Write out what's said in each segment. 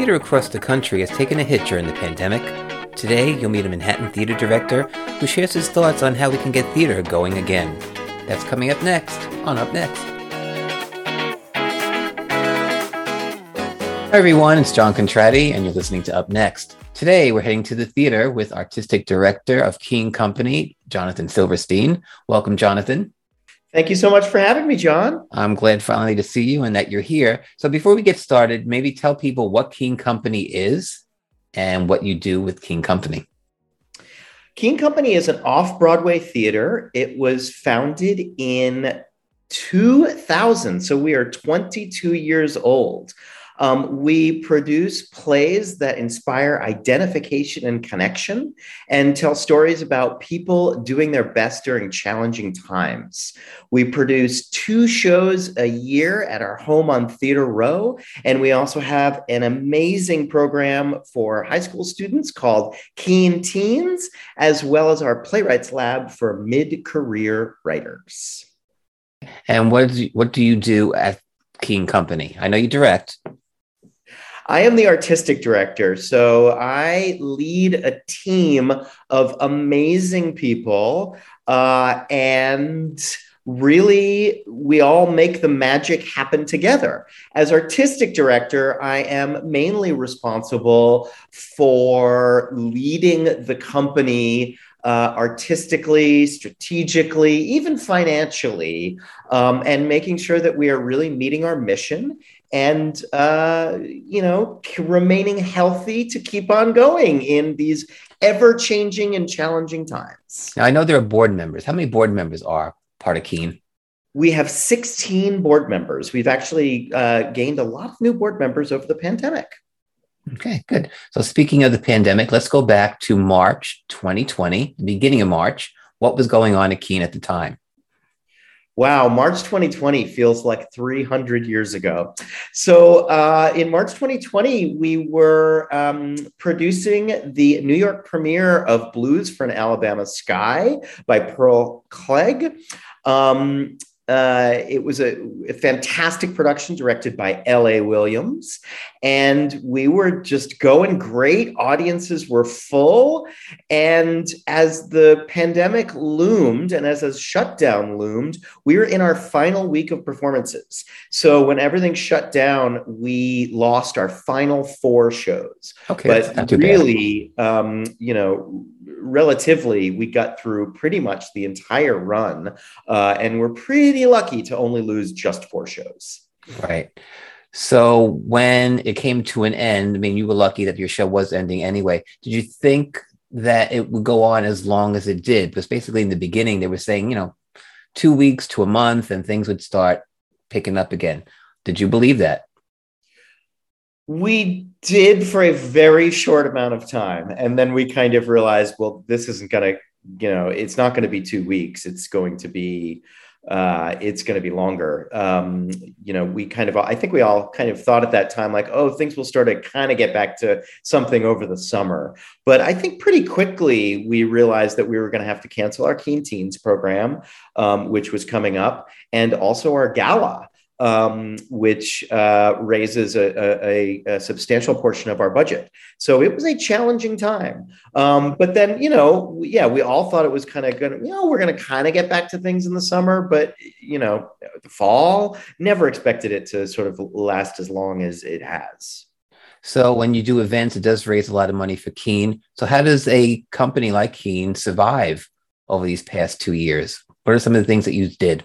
Theater across the country has taken a hit during the pandemic. Today, you'll meet a Manhattan theater director who shares his thoughts on how we can get theater going again. That's coming up next on Up Next. Hi, everyone. It's John Contratti, and you're listening to Up Next. Today, we're heading to the theater with Artistic Director of Keen Company, Jonathan Silverstein. Welcome, Jonathan. Thank you so much for having me, John. I'm glad finally to see you and that you're here. So, before we get started, maybe tell people what Keen Company is and what you do with Keen Company. Keen Company is an off Broadway theater. It was founded in 2000, so we are 22 years old. Um, we produce plays that inspire identification and connection and tell stories about people doing their best during challenging times. We produce two shows a year at our home on Theater Row. And we also have an amazing program for high school students called Keen Teens, as well as our Playwrights Lab for mid career writers. And what, do you, what do you do at Keen Company? I know you direct. I am the artistic director. So I lead a team of amazing people. Uh, and really, we all make the magic happen together. As artistic director, I am mainly responsible for leading the company. Uh, artistically, strategically, even financially, um, and making sure that we are really meeting our mission and uh, you know remaining healthy to keep on going in these ever changing and challenging times. Now i know there are board members. How many board members are part of keen we have 16 board members. We've actually uh, gained a lot of new board members over the pandemic. Okay good. So speaking of the pandemic let's go back to march 2020 the beginning of march. What was going on at keen at the time Wow, March 2020 feels like 300 years ago. So, uh, in March 2020, we were um, producing the New York premiere of Blues for an Alabama Sky by Pearl Cleage. Um, uh, it was a, a, fantastic production directed by L.A. Williams. And we were just going great. Audiences were full. And as the pandemic loomed and as a shutdown loomed, we were in our final week of performances. So when everything shut down, we lost our final four shows. Okay. But really, um, you know, relatively, we got through pretty much the entire run, uh, and we're pretty lucky to only lose just four shows. Right. So when it came to an end, I mean, you were lucky that your show was ending anyway. Did you think that it would go on as long as it did? Because basically, in the beginning, they were saying, you know, two weeks to a month, and things would start picking up again. Did you believe that? We did for a very short amount of time. And then we kind of realized, well, this isn't going to, you know, it's not going to be two weeks. It's going to be, uh, it's going to be longer. Um, you know, we kind of, I think we all kind of thought at that time, like, oh, things will start to kind of get back to something over the summer. But I think pretty quickly we realized that we were going to have to cancel our Keen Teens program, um, which was coming up, and also our gala um, which uh, raises a, a, a, substantial portion of our budget. So it was a challenging time. Um, but then, you know, yeah, we all thought it was kind of going to, you know, we're going to kind of get back to things in the summer, but, you know, the fall, never expected it to sort of last as long as it has. So when you do events, it does raise a lot of money for Keen. So how does a company like Keen survive over these past two years? What are some of the things that you did?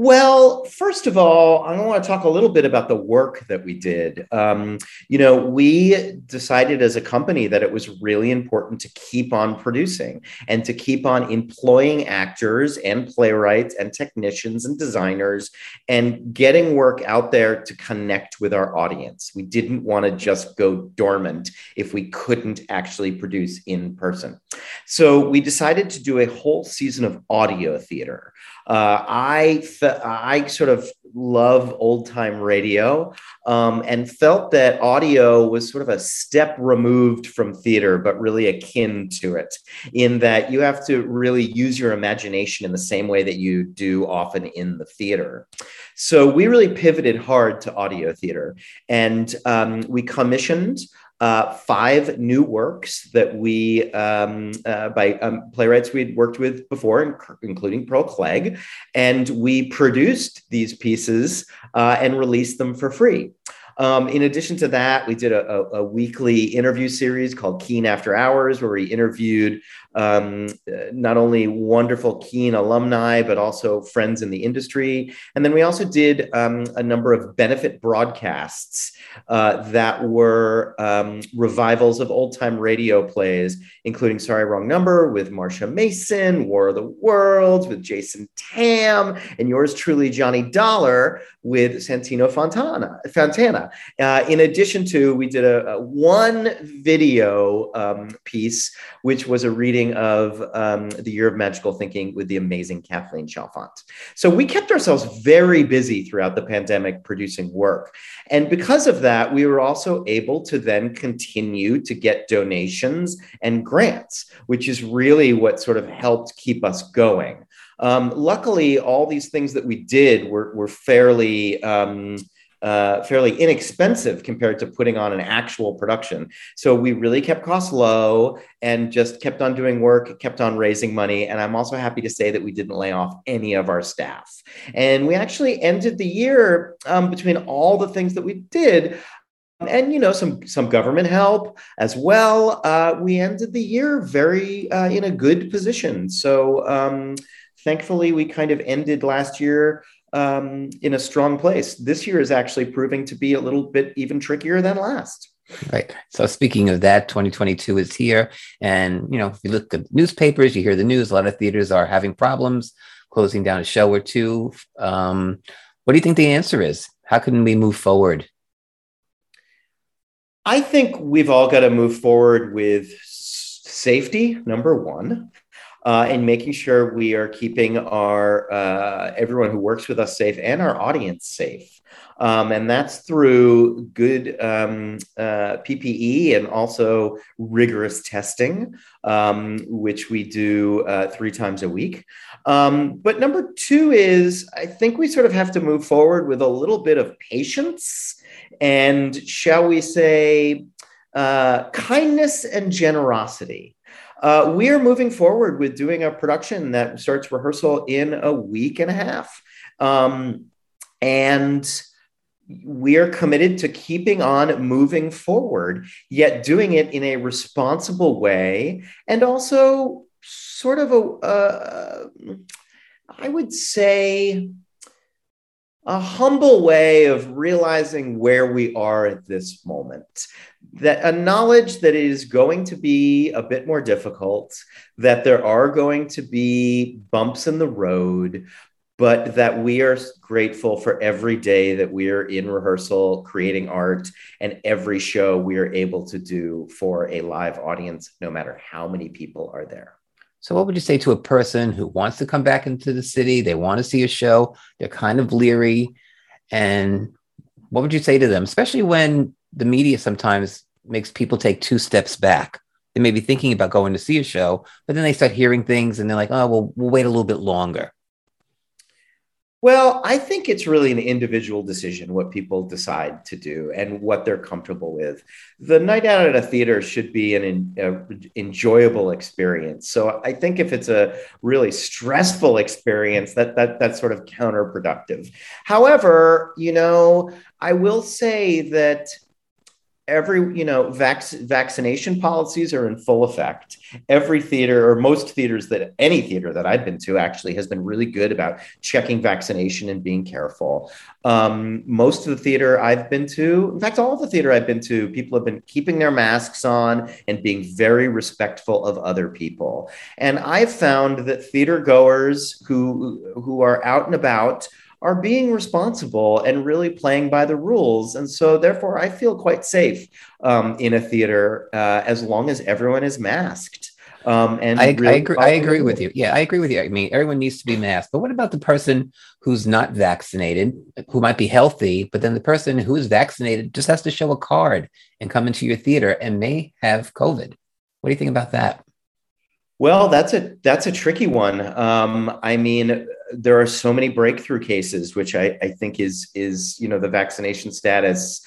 Well, first of all, I want to talk a little bit about the work that we did. Um, you know, we decided as a company that it was really important to keep on producing and to keep on employing actors and playwrights and technicians and designers and getting work out there to connect with our audience. We didn't want to just go dormant if we couldn't actually produce in person. So we decided to do a whole season of audio theater. Uh, I fe- I sort of love old time radio um, and felt that audio was sort of a step removed from theater, but really akin to it, in that you have to really use your imagination in the same way that you do often in the theater. So we really pivoted hard to audio theater and um, we commissioned uh, five new works that we, um, uh, by um, playwrights we'd worked with before, including Pearl Cleage, and we produced these pieces uh, and released them for free. Um, in addition to that, we did a, a, a, weekly interview series called Keen After Hours, where we interviewed um, not only wonderful Keen alumni, but also friends in the industry. And then we also did um, a number of benefit broadcasts uh, that were um, revivals of old time radio plays, including Sorry Wrong Number with Marsha Mason, War of the Worlds with Jason Tam, and yours truly, Johnny Dollar with Santino Fontana. Fontana. Uh, in addition to, we did a, a one video um, piece, which was a reading reading of um, The Year of Magical Thinking with the amazing Kathleen Chalfant. So we kept ourselves very busy throughout the pandemic producing work. And because of that, we were also able to then continue to get donations and grants, which is really what sort of helped keep us going. Um, luckily, all these things that we did were, were fairly. Um, uh, fairly inexpensive compared to putting on an actual production. So we really kept costs low and just kept on doing work, kept on raising money. And I'm also happy to say that we didn't lay off any of our staff. And we actually ended the year um, between all the things that we did and you know some some government help as well. Uh, we ended the year very uh, in a good position. So um, thankfully, we kind of ended last year um, in a strong place. This year is actually proving to be a little bit even trickier than last. Right. So speaking of that, 2022 is here. And, you know, if you look at newspapers, you hear the news, a lot of theaters are having problems closing down a show or two. Um, what do you think the answer is? How can we move forward? I think we've all got to move forward with safety, number one uh, and making sure we are keeping our uh, everyone who works with us safe and our audience safe. Um, and that's through good um, uh, PPE and also rigorous testing, um, which we do uh, three times a week. Um, but number two is I think we sort of have to move forward with a little bit of patience and, shall we say, uh, kindness and generosity. Uh, we are moving forward with doing a production that starts rehearsal in a week and a half. Um, and we are committed to keeping on moving forward, yet doing it in a responsible way and also sort of a, uh, I would say, a humble way of realizing where we are at this moment. That a knowledge that it is going to be a bit more difficult that there are going to be bumps in the road but that we are grateful for every day that we are in rehearsal creating art and every show we are able to do for a live audience no matter how many people are there so, what would you say to a person who wants to come back into the city? They want to see a show, they're kind of leery. And what would you say to them, especially when the media sometimes makes people take two steps back? They may be thinking about going to see a show, but then they start hearing things and they're like, oh, well, we'll wait a little bit longer. Well, I think it's really an individual decision what people decide to do and what they're comfortable with. The night out at a theater should be an enjoyable experience. So I think if it's a really stressful experience, that that that's sort of counterproductive. However, you know, I will say that every you know vac- vaccination policies are in full effect. Every theater or most theaters that any theater that i've been to actually has been really good about checking vaccination and being careful. Um, most of the theater i've been to in fact all of the theater i've been to people have been keeping their masks on and being very respectful of other people. And i've found that theater goers who who are out and about are being responsible and really playing by the rules. And so, therefore, I feel quite safe um, in a theater uh, as long as everyone is masked. Um, and I, really I agree. I agree with you. Yeah, I agree with you. I mean, everyone needs to be masked. But what about the person who's not vaccinated, who might be healthy, but then the person who is vaccinated just has to show a card and come into your theater and may have COVID? What do you think about that? Well, that's a that's a tricky one. Um, I mean, there are so many breakthrough cases, which I, I think is is you know the vaccination status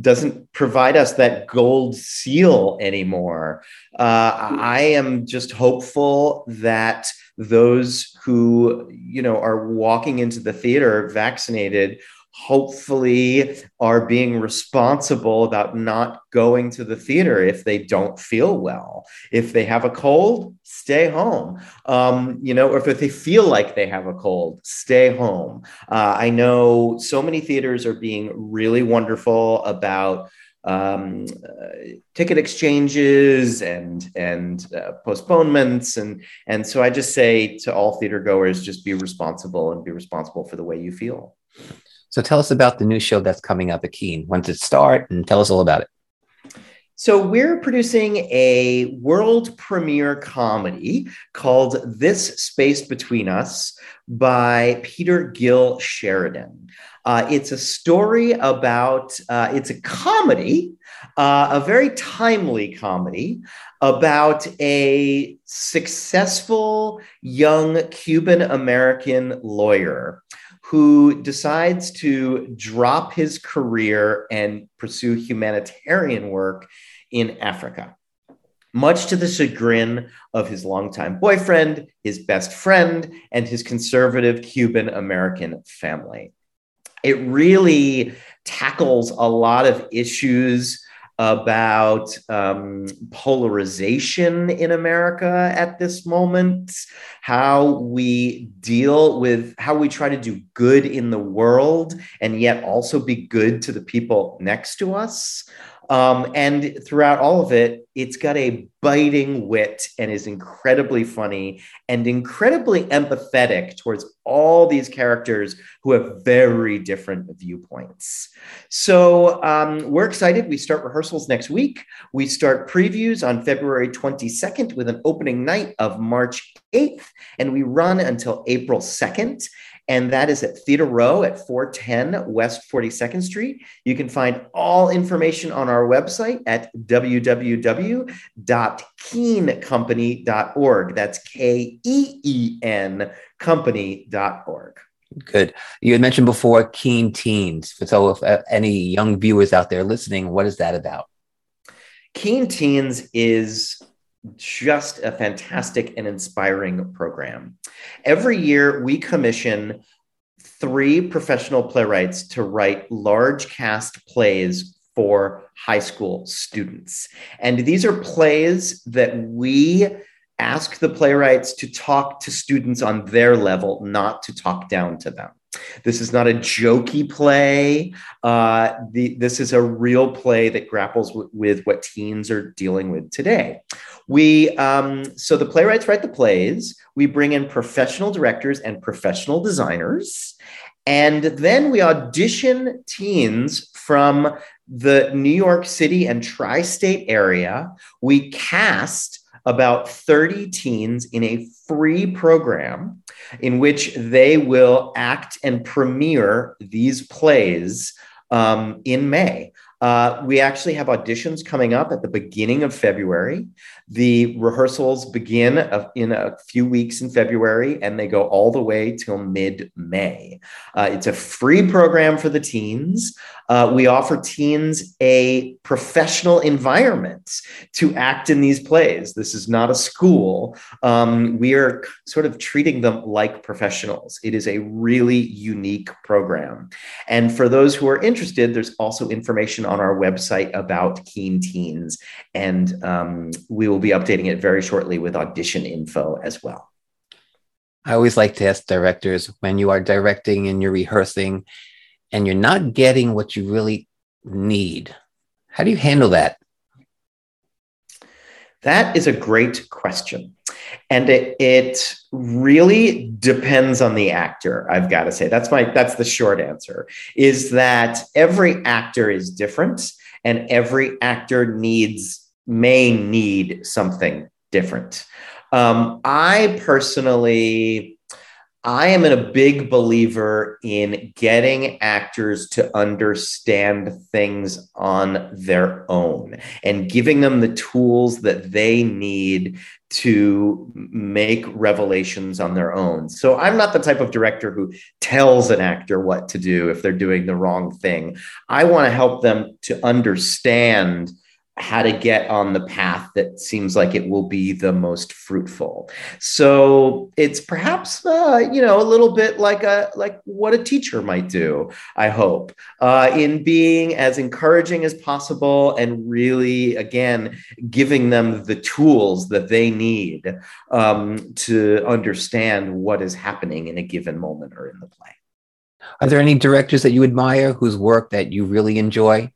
doesn't provide us that gold seal anymore. Uh, I am just hopeful that those who you know are walking into the theater vaccinated hopefully are being responsible about not going to the theater if they don't feel well. If they have a cold, stay home. Um, you know, or if they feel like they have a cold, stay home. Uh, I know so many theaters are being really wonderful about um, uh, ticket exchanges and and uh, postponements and and so I just say to all theater goers, just be responsible and be responsible for the way you feel. So tell us about the new show that's coming up at Keen. When does it start? And tell us all about it. So, we're producing a world premiere comedy called This Space Between Us by Peter Gil-Sheridan. Uh, it's a story about, uh, it's a comedy, uh, a very timely comedy about a successful young Cuban American lawyer who decides to drop his career and pursue humanitarian work in Africa. Much to the chagrin of his longtime boyfriend, his best friend, and his conservative Cuban American family. It really tackles a lot of issues about um, polarization in America at this moment, how we deal with how we try to do good in the world and yet also be good to the people next to us. Um, and throughout all of it, it's got a biting wit and is incredibly funny and incredibly empathetic towards all these characters who have very different viewpoints. So um, we're excited. We start rehearsals next week. We start previews on February 22nd with an opening night of March 8th, and we run until April 2nd and that is at Theater Row at 410 West 42nd Street. You can find all information on our website at www.keencompany.org. That's K E E N company.org. Good. You had mentioned before Keen Teens. So, if uh, any young viewers out there listening, what is that about? Keen Teens is just a fantastic and inspiring program. Every year, we commission three professional playwrights to write large cast plays for high school students. And these are plays that we ask the playwrights to talk to students on their level, not to talk down to them. This is not a jokey play. Uh, the, this is a real play that grapples w- with what teens are dealing with today. We um, so the playwrights write the plays. We bring in professional directors and professional designers, and then we audition teens from the New York City and tri-state area. We cast about 30 teens in a free program in which they will act and premiere these plays um, in May. Uh, we actually have auditions coming up at the beginning of February. The rehearsals begin in a few weeks in February and they go all the way till mid May. Uh, it's a free program for the teens. Uh, we offer teens a professional environment to act in these plays. This is not a school. Um, we are sort of treating them like professionals. It is a really unique program. And for those who are interested, there's also information on our website about Keen Teens, and um, we will be updating it very shortly with audition info as well. I always like to ask directors when you are directing and you're rehearsing and you're not getting what you really need, how do you handle that? That is a great question. And it, it really depends on the actor, I've got to say. That's my that's the short answer. Is that every actor is different and every actor needs may need something different. Um, I personally, I am a big believer in getting actors to understand things on their own and giving them the tools that they need to make revelations on their own. So I'm not the type of director who tells an actor what to do if they're doing the wrong thing. I want to help them to understand how to get on the path that seems like it will be the most fruitful. So it's perhaps uh, you know a little bit like a like what a teacher might do i hope uh, in being as encouraging as possible and really again giving them the tools that they need um, to understand what is happening in a given moment or in the play. Are there any directors that you admire whose work that you really enjoy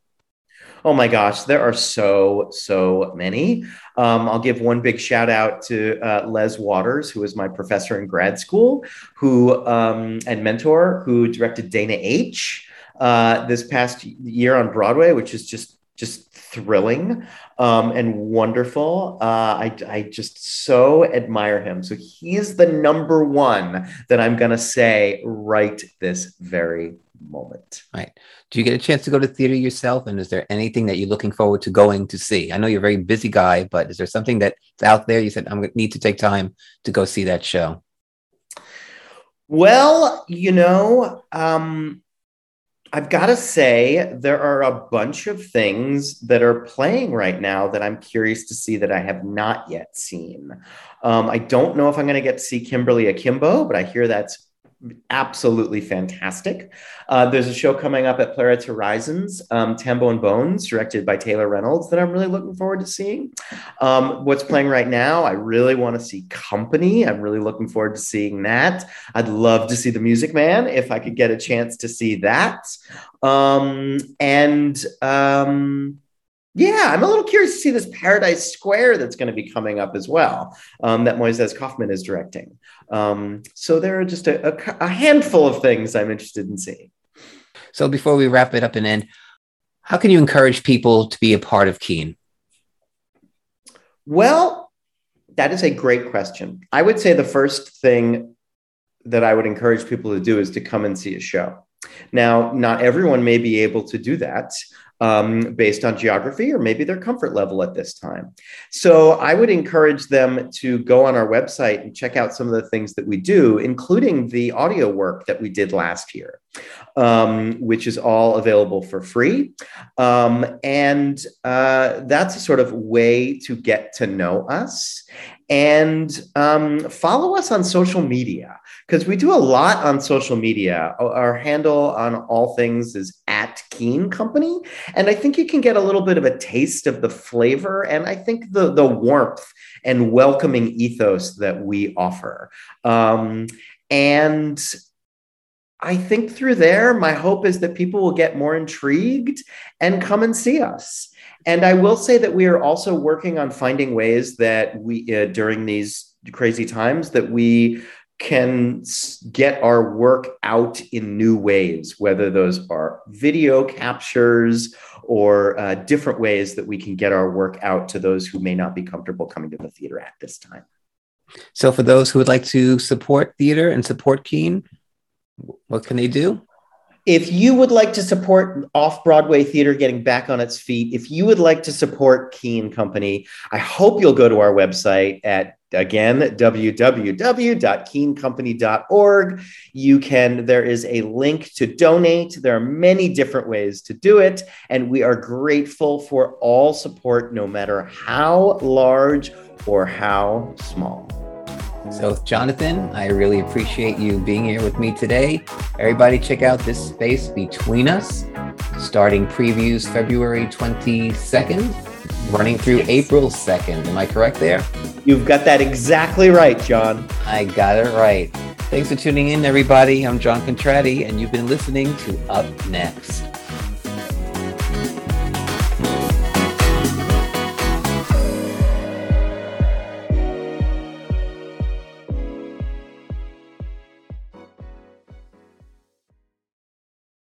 Oh my gosh, there are so, so many. Um, I'll give one big shout out to uh, Les Waters, who was my professor in grad school, who um, and mentor, who directed Dana H. Uh, this past year on Broadway, which is just just thrilling um, and wonderful. Uh, I, I just so admire him. So he is the number one that I'm going to say right this very moment. Right. Do you get a chance to go to theater yourself? And is there anything that you're looking forward to going to see? I know you're a very busy guy, but is there something that's out there you said, I'm going to need to take time to go see that show? Well, you know, um, I've got to say, there are a bunch of things that are playing right now that I'm curious to see that I have not yet seen. Um, I don't know if I'm going to get to see Kimberly Akimbo, but I hear that's absolutely fantastic. Uh, there's a show coming up at Playwrights Horizons, um, Tambo and Bones, directed by Taylor Reynolds, that I'm really looking forward to seeing. Um, what's playing right now, I really want to see Company. I'm really looking forward to seeing that. I'd love to see The Music Man if I could get a chance to see that. Um, and um, yeah, I'm a little curious to see this Paradise Square that's going to be coming up as well, um, that Moises Kaufman is directing. Um, so there are just a, a, a, handful of things I'm interested in seeing. So before we wrap it up and end, how can you encourage people to be a part of Keen? Well, that is a great question. I would say the first thing that I would encourage people to do is to come and see a show. Now, not everyone may be able to do that um, based on geography or maybe their comfort level at this time. So I would encourage them to go on our website and check out some of the things that we do, including the audio work that we did last year, um, which is all available for free. Um, and uh, that's a sort of way to get to know us and um, follow us on social media because we do a lot on social media. Our handle on all things is at Keen Company, and I think you can get a little bit of a taste of the flavor and I think the the warmth and welcoming ethos that we offer. Um, and I think through there, my hope is that people will get more intrigued and come and see us. And I will say that we are also working on finding ways that we, uh, during these crazy times, that we can get our work out in new ways, whether those are video captures or uh, different ways that we can get our work out to those who may not be comfortable coming to the theater at this time. So, for those who would like to support theater and support Keen, what can they do? If you would like to support off Broadway theater getting back on its feet, if you would like to support Keen Company, I hope you'll go to our website at again www.keencompany.org you can there is a link to donate. There are many different ways to do it and we are grateful for all support no matter how large or how small so, Jonathan, I really appreciate you being here with me today. Everybody, check out this space between us, starting previews February 22nd, running through April 2nd. Am I correct there? You've got that exactly right, John. I got it right. Thanks for tuning in, everybody. I'm John Contratti, and you've been listening to Up Next.